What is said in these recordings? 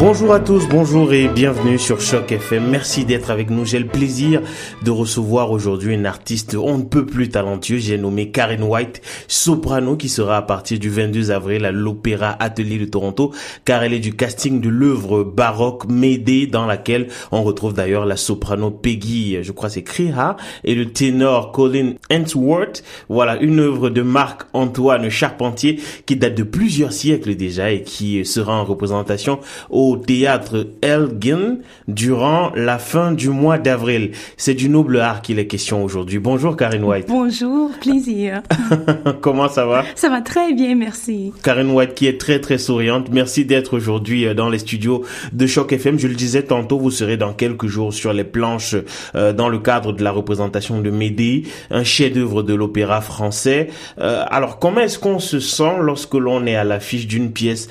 Bonjour à tous, bonjour et bienvenue sur Choc FM. Merci d'être avec nous. J'ai le plaisir de recevoir aujourd'hui une artiste on ne peut plus talentueux. J'ai nommé Karen White, soprano, qui sera à partir du 22 avril à l'Opéra Atelier de Toronto, car elle est du casting de l'œuvre baroque Médée, dans laquelle on retrouve d'ailleurs la soprano Peggy, je crois c'est Kriha, et le ténor Colin Hensworth. Voilà, une œuvre de Marc-Antoine Charpentier qui date de plusieurs siècles déjà et qui sera en représentation au au théâtre Elgin durant la fin du mois d'avril. C'est du noble art qu'il est question aujourd'hui. Bonjour Karen White. Bonjour, plaisir. Comment ça va? Ça va très bien, merci. Karen White qui est très très souriante. Merci d'être aujourd'hui euh, dans les studios de Choc FM. Je le disais tantôt, vous serez dans quelques jours sur les planches euh, dans le cadre de la représentation de Médée, un chef-d'œuvre de l'opéra français. Euh, alors comment est-ce qu'on se sent lorsque l'on est à l'affiche d'une pièce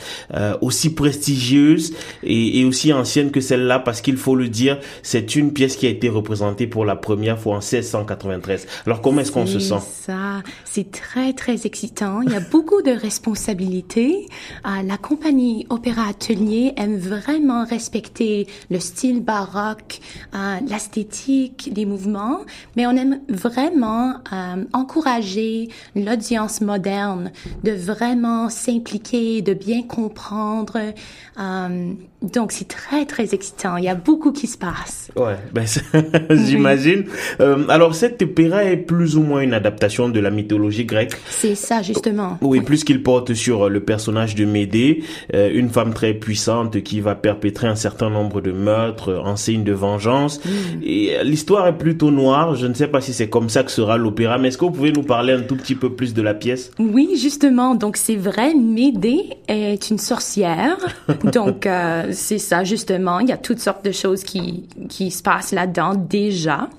aussi prestigieuse et, aussi ancienne que celle-là parce qu'il faut le dire, c'est une pièce qui a été représentée pour la première fois en 1693. Alors comment est-ce qu'on se sent Ça, c'est très très excitant. Il y a beaucoup de responsabilités. Euh, la compagnie Opéra Atelier aime vraiment respecter le style baroque, euh, l'esthétique des mouvements, mais on aime vraiment euh, encourager l'audience moderne de vraiment s'impliquer, de bien comprendre. Euh, um, donc c'est très très excitant. Il y a beaucoup qui se passe. Ouais, ben j'imagine. Euh, alors cet opéra est plus ou moins une adaptation de la mythologie grecque. C'est ça justement. Oui, plus qu'il porte sur le personnage de Médée, euh, une femme très puissante qui va perpétrer un certain nombre de meurtres en signe de vengeance. Mm. Et l'histoire est plutôt noire. Je ne sais pas si c'est comme ça que sera l'opéra, mais est-ce que vous pouvez nous parler un tout petit peu plus de la pièce? Oui, justement. Donc c'est vrai, Médée est une sorcière. Donc euh, c'est ça, justement. Il y a toutes sortes de choses qui, qui se passent là-dedans déjà.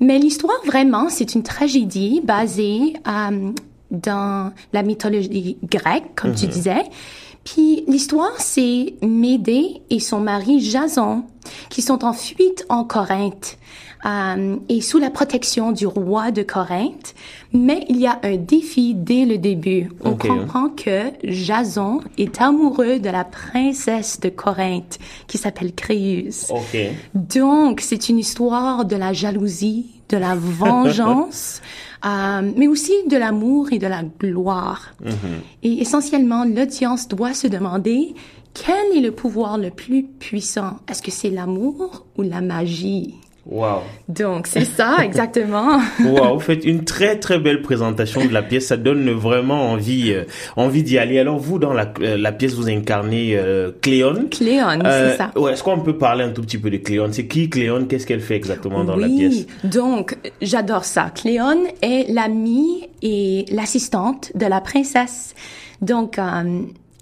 Mais l'histoire, vraiment, c'est une tragédie basée euh, dans la mythologie grecque, comme tu mhm. disais. Puis l'histoire, c'est Médée et son mari Jason qui sont en fuite en Corinthe euh, et sous la protection du roi de Corinthe. Mais il y a un défi dès le début. On comprend que Jason est amoureux de la princesse de Corinthe qui s'appelle Créus. Donc, c'est une histoire de la jalousie, de la vengeance. Euh, mais aussi de l'amour et de la gloire. Mm-hmm. Et essentiellement, l'audience doit se demander quel est le pouvoir le plus puissant? Est-ce que c'est l'amour ou la magie? Wow. Donc, c'est ça, exactement. wow, vous faites une très, très belle présentation de la pièce. Ça donne vraiment envie, euh, envie d'y aller. Alors, vous, dans la, euh, la pièce, vous incarnez euh, Cléon. Cléon, c'est ça. Ouais, est-ce qu'on peut parler un tout petit peu de Cléon? C'est qui Cléon? Qu'est-ce qu'elle fait exactement dans la pièce? Donc, j'adore ça. Cléon est l'amie et l'assistante de la princesse. Donc,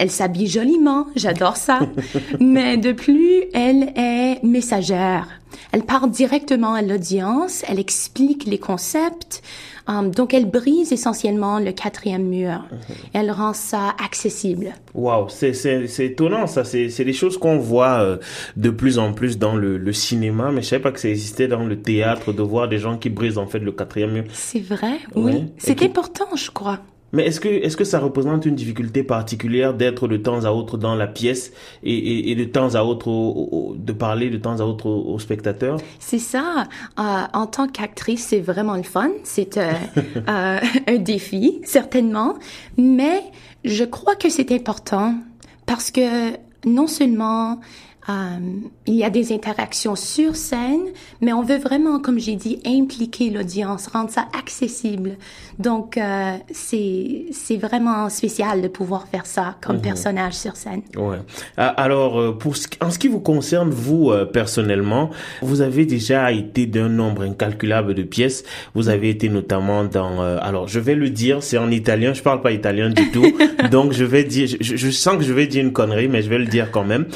elle s'habille joliment, j'adore ça. Mais de plus, elle est messagère. Elle parle directement à l'audience, elle explique les concepts, um, donc elle brise essentiellement le quatrième mur. Mhm. Elle rend ça accessible. Wow, c'est étonnant ça. C'est des choses qu'on voit euh, de plus en plus dans le, le, cinéma, mais je savais pas que ça existait dans le théâtre de voir des gens qui brisent en fait le quatrième mur. C'est vrai, oui. C'est important, je crois. Mais est-ce que, est-ce que ça représente une difficulté particulière d'être de temps à autre dans la pièce et, et, et de temps à autre, de parler de temps à autre aux, spectateurs C'est ça. Euh, en tant qu'actrice, c'est vraiment le fun. C'est euh, euh, un défi, certainement. Mais je crois que c'est important parce que non seulement euh, il y a des interactions sur scène, mais on veut vraiment, comme j'ai dit, impliquer l'audience, rendre ça accessible. Donc, euh, c'est c'est vraiment spécial de pouvoir faire ça comme mhm. personnage sur scène. Ouais. Alors, euh, pour ce, en ce qui vous concerne, vous personnellement, vous avez déjà été d'un nombre incalculable de pièces. Vous avez été notamment dans. alors, je vais le dire, c'est en italien. Je parle pas italien du tout, donc je vais dire. Je, je, sens que je vais dire une connerie, mais je vais le dire quand même.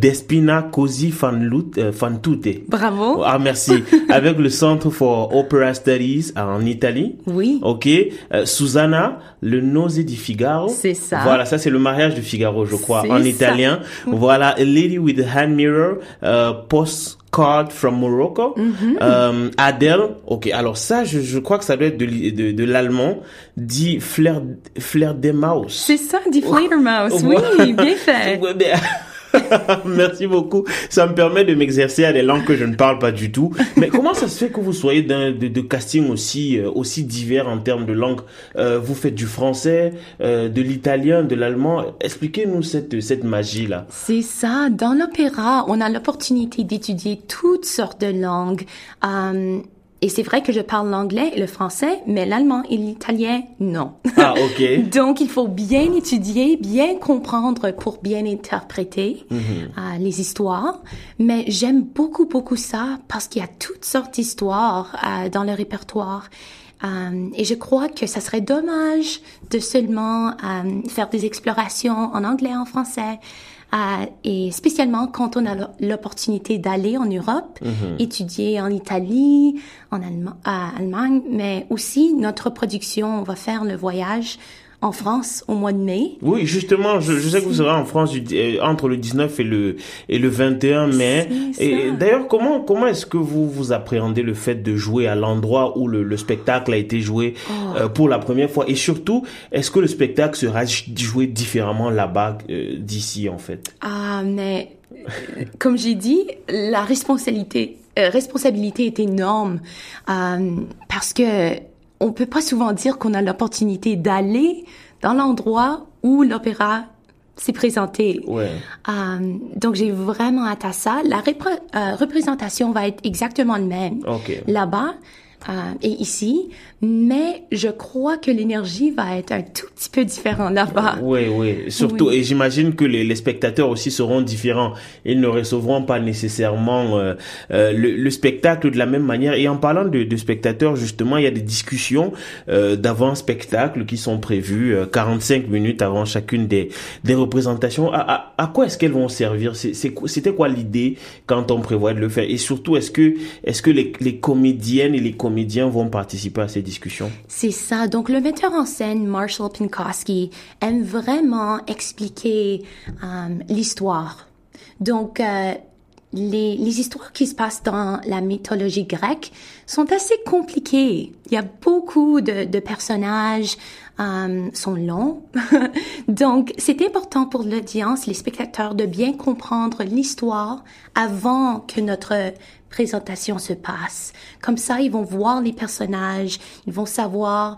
Despina Così fan, euh, fan tutte. Bravo. Ah, merci. Avec le Centre for Opera Studies en Italie. Oui. OK. Euh, Susanna, le Nose di Figaro. C'est ça. Voilà, ça c'est le mariage de Figaro, je crois, en italien. Voilà, A Lady with a Hand Mirror, euh, Post Card from Morocco. Euh, Adele, ok. Alors ça, je, je crois que ça doit être de, de, de l'allemand. Dit Flair, Flair des Maus. C'est ça, Die Fledermaus. Oui, bien fait. Merci beaucoup. Ça me permet de m'exercer à des langues que je ne parle pas du tout. Mais comment ça se fait que vous soyez de, de casting aussi euh, aussi divers en termes de langue? Euh, Vous faites du français, euh, de l'italien, de l'allemand. Expliquez-nous cette cette magie là. C'est ça. Dans l'opéra, on a l'opportunité d'étudier toutes sortes de langues. Et c'est vrai que je parle l'anglais et le français, mais l'allemand et l'italien, non. Ah ok. Donc, il faut bien étudier, bien comprendre pour bien interpréter euh, les histoires. Mais j'aime beaucoup, beaucoup ça parce qu'il y a toutes sortes d'histoires euh, dans le répertoire. Euh, et je crois que ça serait dommage de seulement faire des explorations en anglais, en français. Euh, et spécialement quand on a l'opportunité d'aller en Europe, étudier en Italie, en Allema- euh, Allemagne, mais aussi notre production, on va faire le voyage en France au mois de mai. Oui, justement, je, je sais que vous serez en France euh, entre le 19 et le et le 21 mai. Et d'ailleurs, comment comment est-ce que vous vous appréhendez le fait de jouer à l'endroit où le, le spectacle a été joué Oh. euh, pour la première fois? Et surtout, est-ce que le spectacle sera joué différemment là-bas euh, d'ici en fait? Ah, mais comme j'ai dit, la responsabilité, euh, responsabilité est énorme parce que on peut pas souvent dire qu'on a l'opportunité d'aller dans l'endroit où l'opéra s'est présenté. Ouais. Euh, donc j'ai vraiment hâte à ça. La euh, représentation va être exactement le même là-bas euh, et ici, mais je crois que l'énergie va être un tout petit peu différente là-bas. Oui, oui, surtout, Oui. et j'imagine que les, les spectateurs aussi seront différents. Ils ne recevront pas nécessairement euh, euh, le, le spectacle de la même manière. Et en parlant de, de spectateurs, justement, il y a des discussions euh, d'avant-spectacle qui sont prévues euh, 45 minutes avant chacune des, des représentations. À, à, à quoi est-ce qu'elles vont servir? C'était quoi l'idée quand on prévoit de le faire? Et surtout, est-ce que, est-ce que les, les comédiennes et les comédiens vont participer à ces discussions C'est ça. Donc, le metteur en scène, Marshall Pinkowski, aime vraiment expliquer euh, l'histoire. Donc, euh, les, les histoires qui se passent dans la mythologie grecque sont assez compliquées. Il y a beaucoup de, de personnages, euh, sont longs. Donc, c'est important pour l'audience, les spectateurs, de bien comprendre l'histoire avant que notre présentation se passe. Comme ça, ils vont voir les personnages, ils vont savoir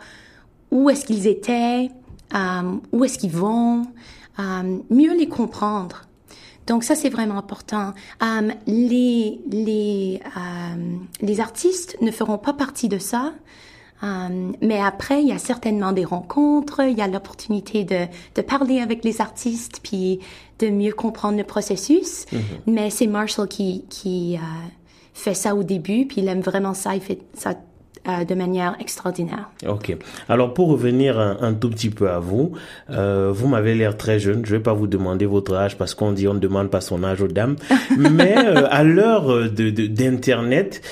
où est-ce qu'ils étaient, euh, où est-ce qu'ils vont, euh, mieux les comprendre. Donc ça c'est vraiment important. Euh, les les euh, les artistes ne feront pas partie de ça. Euh, mais après, il y a certainement des rencontres, il y a l'opportunité de, de parler avec les artistes, puis de mieux comprendre le processus. Mais c'est Marshall qui, qui euh, fait ça au début, puis il aime vraiment ça, il fait ça euh, de manière extraordinaire. Ok. Alors pour revenir un, un tout petit peu à vous, euh, vous m'avez l'air très jeune. Je vais pas vous demander votre âge parce qu'on dit on ne demande pas son âge aux dames. Mais euh, à l'heure de d'internet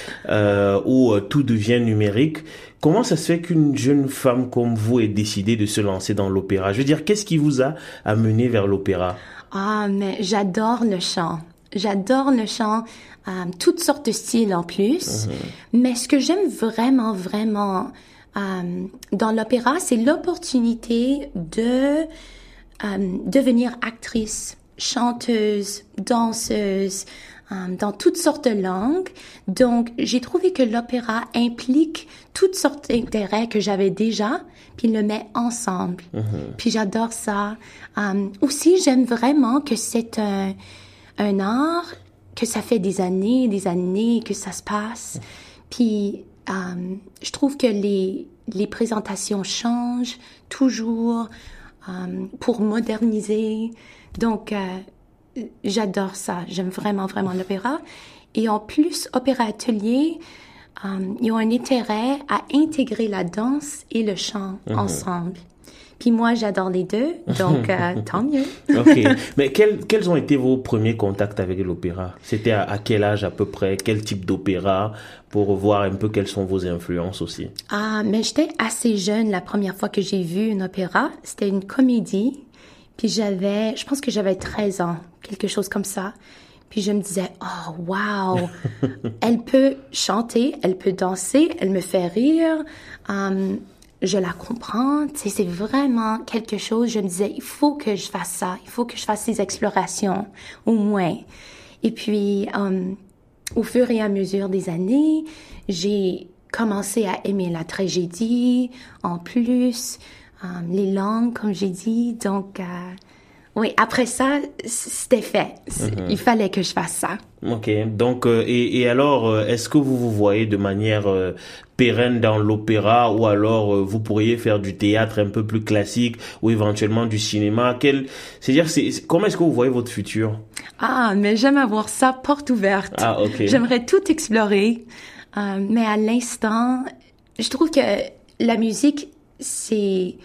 où tout devient numérique, comment ça se fait qu'une jeune femme comme vous ait décidé de se lancer dans l'opéra? Je veux dire, qu'est-ce qui vous a amené vers l'opéra? Ah, mais j'adore le chant. J'adore le chant, euh, toutes sortes de styles en plus. Mais ce que j'aime vraiment, vraiment euh, dans l'opéra, c'est l'opportunité de euh, devenir actrice, chanteuse, danseuse, euh, dans toutes sortes de langues. Donc, j'ai trouvé que l'opéra implique toutes sortes d'intérêts que j'avais déjà, puis le met ensemble. Puis j'adore ça. Euh, aussi, j'aime vraiment que c'est un, un art, que ça fait des années, des années que ça se passe. Puis, euh, je trouve que les, les présentations changent toujours euh, pour moderniser. Donc, euh, j'adore ça. J'aime vraiment, vraiment l'opéra. Et en plus, Opéra Atelier, euh, ils ont un intérêt à intégrer la danse et le chant ensemble. Puis moi, j'adore les deux, donc euh, tant mieux. Ok. Mais quels quels ont été vos premiers contacts avec l'opéra? C'était à, à quel âge à peu près? Quel type d'opéra? Pour voir un peu quelles sont vos influences aussi. Ah, mais j'étais assez jeune la première fois que j'ai vu une opéra. C'était une comédie. Puis j'avais, je pense que j'avais 13 ans, quelque chose comme ça. Puis je me disais, oh, wow, elle peut chanter, elle peut danser, elle me fait rire. Um, je la comprends. C'est vraiment quelque chose. Je me disais, il faut que je fasse ça. Il faut que je fasse ces explorations, au moins. Et puis, um, au fur et à mesure des années, j'ai commencé à aimer la tragédie en plus, um, les langues, comme j'ai dit. Donc, euh, oui, après ça, c'était fait. Mhm. Il fallait que je fasse ça. Ok, donc euh, et, et, alors, euh, est-ce que vous vous voyez de manière euh, pérenne dans l'opéra ou alors vous pourriez faire du théâtre un peu plus classique ou éventuellement du cinéma? Quel, c'est-à-dire, c'est, comment est-ce que vous voyez votre futur? Ah, mais j'aime avoir ça porte ouverte. Ah, ok. J'aimerais tout explorer, mais à l'instant, je trouve que la musique, c'est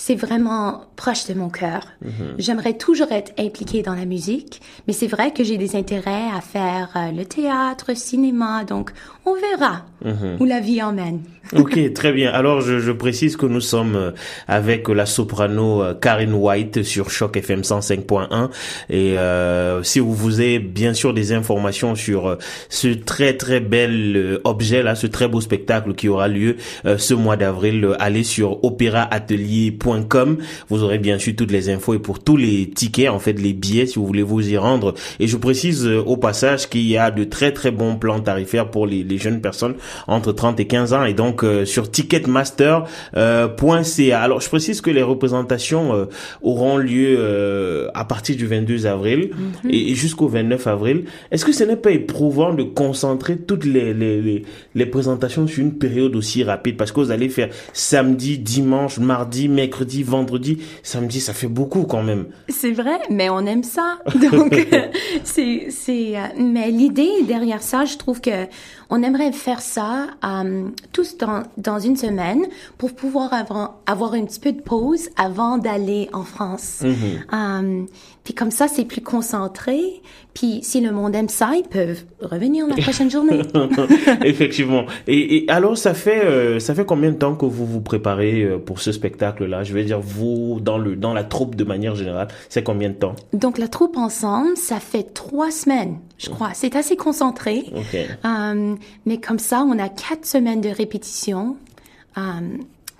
c'est vraiment proche de mon cœur. Mhm. J'aimerais toujours être impliquée dans la musique, mais c'est vrai que j'ai des intérêts à faire euh, le théâtre, le cinéma, donc on verra mhm. où la vie emmène. ok, très bien. Alors je, je, précise que nous sommes euh, avec la soprano euh, Karen White sur Choc FM 105.1 et euh, si vous vous avez bien sûr des informations sur ce très très bel objet là, ce très beau spectacle qui aura lieu ce mois d'avril, allez sur opéraatelier.com. Vous aurez bien sûr toutes les infos et pour tous les tickets, en fait les billets si vous voulez vous y rendre. Et je précise au passage qu'il y a de très très bons plans tarifaires pour les, les jeunes personnes entre 30 et 15 ans et donc euh, sur ticketmaster.ca. Euh, Alors je précise que les représentations euh, auront lieu à partir du 22 avril mhm. et, jusqu'au 29 avril. Est-ce que ce n'est pas éprouvant de concentrer toutes les, les, les, les présentations sur une période aussi rapide? Parce que vous allez faire samedi, dimanche, mardi, mercredi, vendredi, samedi, ça fait beaucoup quand même. C'est vrai, mais on aime ça. Donc c'est c'est mais l'idée derrière ça, je trouve que on aimerait faire ça euh, tous dans, dans une semaine pour pouvoir avoir, avoir un petit peu de pause avant d'aller en France. Mm-hmm. Euh, puis comme ça, c'est plus concentré. Puis si le monde aime ça, ils peuvent revenir la prochaine journée. Effectivement. Et, et, alors, ça fait euh, ça fait combien de temps que vous vous préparez euh, pour ce spectacle-là? Je veux dire, vous dans le dans la troupe de manière générale, c'est combien de temps? Donc la troupe ensemble, ça fait trois semaines, je crois. C'est assez concentré. Okay. Euh, mais comme ça, on a quatre semaines de répétition.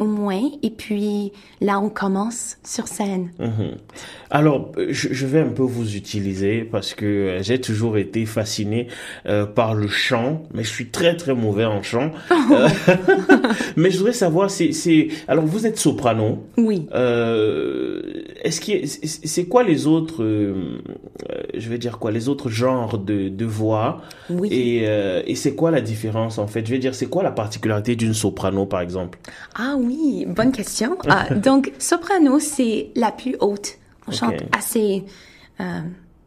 Au moins. Et puis là, on commence sur scène. Mhm. Alors, je, vais un peu vous utiliser parce que euh, j'ai toujours été fasciné euh, par le chant, mais je suis très très mauvais en chant. Euh, mais je voudrais savoir, c'est, alors vous êtes soprano. Oui. est-ce que c'est quoi les autres, je vais dire quoi, les autres genres de, de voix? Oui. Et, et c'est quoi la différence en fait? Je vais dire, c'est quoi la particularité d'une soprano par exemple? Ah oui oui, bonne question. Ah, donc, soprano, c'est la plus haute. On chante assez... Euh,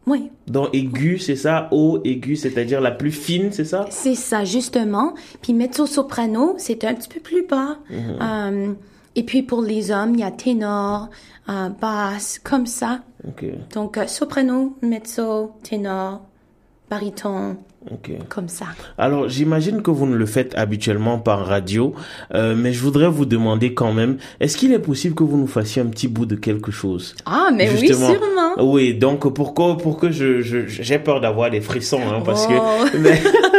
oui. Donc, aigu, c'est ça? Haut, aigu, c'est-à-dire la plus fine, c'est ça? C'est ça, justement. Puis mezzo-soprano, c'est un petit peu plus bas. Mhm. Euh, et puis, pour les hommes, il y a ténor, euh, basse, comme ça. Donc, soprano, mezzo, ténor, baryton, comme ça. Alors, j'imagine que vous ne le faites habituellement par radio, euh, mais je voudrais vous demander quand même, est-ce qu'il est possible que vous nous fassiez un petit bout de quelque chose? Ah, mais oui, sûrement. Oui, donc pourquoi, pour que je, j'ai peur d'avoir des frissons, hein, parce que. Oh.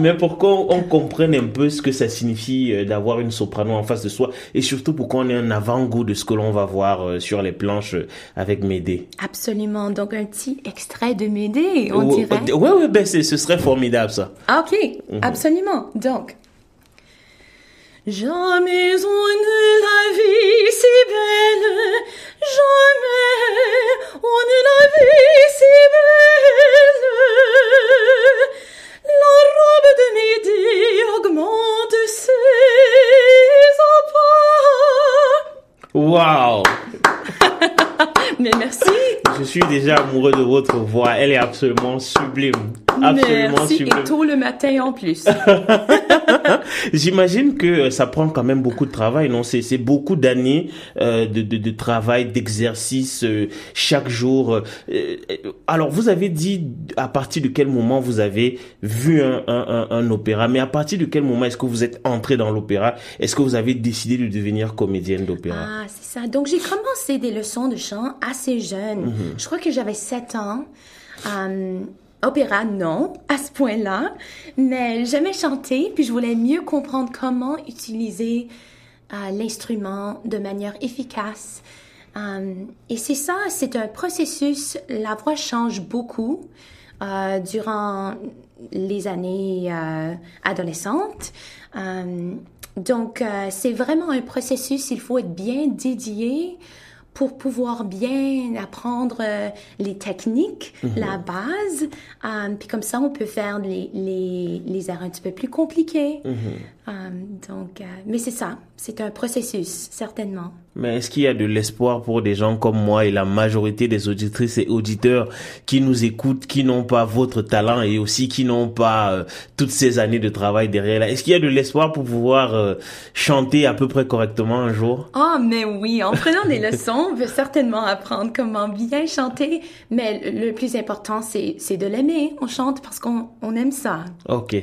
mais pour qu'on comprenne un peu ce que ça signifie euh, d'avoir une soprano en face de soi et surtout pour qu'on ait un avant-goût de ce que l'on va voir euh, sur les planches euh, avec Médée? Absolument. Donc un petit extrait de Médée, on dirait. Ouais, ouais, ben ce serait formidable ça. Ah, ok, mhm. absolument. Donc. Jamais on ne la vie si belle, jamais suis déjà amoureux de votre voix. Elle est absolument sublime. Absolument merci. sublime. Et tôt le matin en plus. J'imagine que ça prend quand même beaucoup de travail, non? C'est c'est beaucoup d'années euh, de, de, de, travail, d'exercice euh, chaque jour. Euh, alors vous avez dit à partir de quel moment vous avez vu un, un, un, opéra, mais à partir de quel moment est-ce que vous êtes entré dans l'opéra? Est-ce que vous avez décidé de devenir comédienne d'opéra? Ah, c'est ça. Donc j'ai commencé des leçons de chant assez jeune. Mhm. Je crois que j'avais 7 ans. Opéra, non, à ce point-là, mais j'aimais chanter, puis je voulais mieux comprendre comment utiliser euh, l'instrument de manière efficace. Euh, et c'est ça, c'est un processus, la voix change beaucoup euh, durant les années adolescentes. donc, c'est vraiment un processus, il faut être bien dédié pour pouvoir bien apprendre euh, les techniques, mhm. la base. Euh, puis comme ça, on peut faire les, les, les erreurs un petit peu plus compliquées. Mhm. Euh, donc, mais c'est ça, c'est un processus, certainement. Mais est-ce qu'il y a de l'espoir pour des gens comme moi et la majorité des auditrices et auditeurs qui nous écoutent, qui n'ont pas votre talent et aussi qui n'ont pas toutes ces années de travail derrière là? Est-ce qu'il y a de l'espoir pour pouvoir chanter à peu près correctement un jour? Oh, mais oui, en prenant des leçons on veut certainement apprendre comment bien chanter, mais le plus important, c'est de l'aimer. On chante parce qu'on on aime ça. Ok.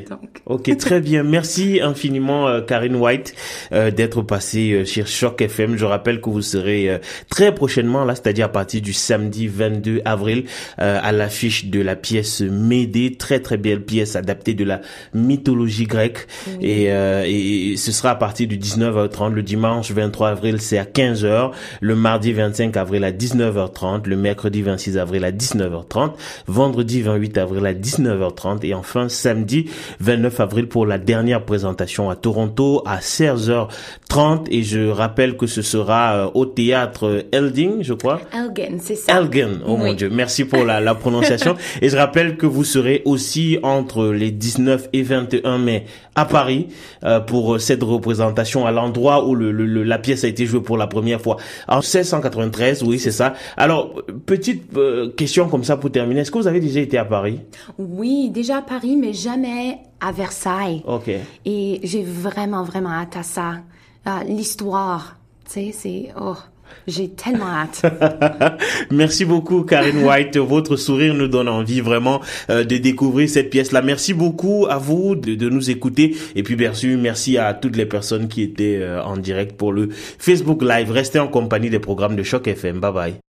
Ok, très bien. Merci infiniment, euh, Karine White, euh, d'être passée euh, chez Choc FM. Je rappelle que vous serez très prochainement, là, c'est-à-dire à partir du samedi 22 avril, à l'affiche de la pièce Médée, très très belle pièce adaptée de la mythologie grecque. Et, et ce sera à partir du 19h30. Le dimanche 23 avril, c'est à 15h. Le mardi 25 avril à 19h30, le mercredi 26 avril à 19h30, vendredi 28 avril à 19h30 et enfin samedi 29 avril pour la dernière présentation à Toronto à 16h30 et je rappelle que ce sera euh, au théâtre Elding, je crois. Elgin, c'est ça. Elgin, oh mon dieu, merci pour la, la prononciation. et je rappelle que vous serez aussi entre les 19 et 21 mai à Paris euh, pour cette représentation à l'endroit où le, le, la pièce a été jouée pour la première fois. En 1693, oui, c'est ça. Alors, petite euh, question comme ça pour terminer. Est-ce que vous avez déjà été à Paris? Oui, déjà à Paris, mais jamais à Versailles. Ok. Et j'ai vraiment, vraiment hâte à ça. Ah, l'histoire, tu sais, c'est... Oh. J'ai tellement hâte. Merci beaucoup, Karine White. Votre sourire nous donne envie vraiment euh, de découvrir cette pièce-là. Merci beaucoup à vous de, nous écouter. Et puis, bien sûr, merci à toutes les personnes qui étaient euh, en direct pour le Facebook Live. Restez en compagnie des programmes de Choc FM. Bye bye.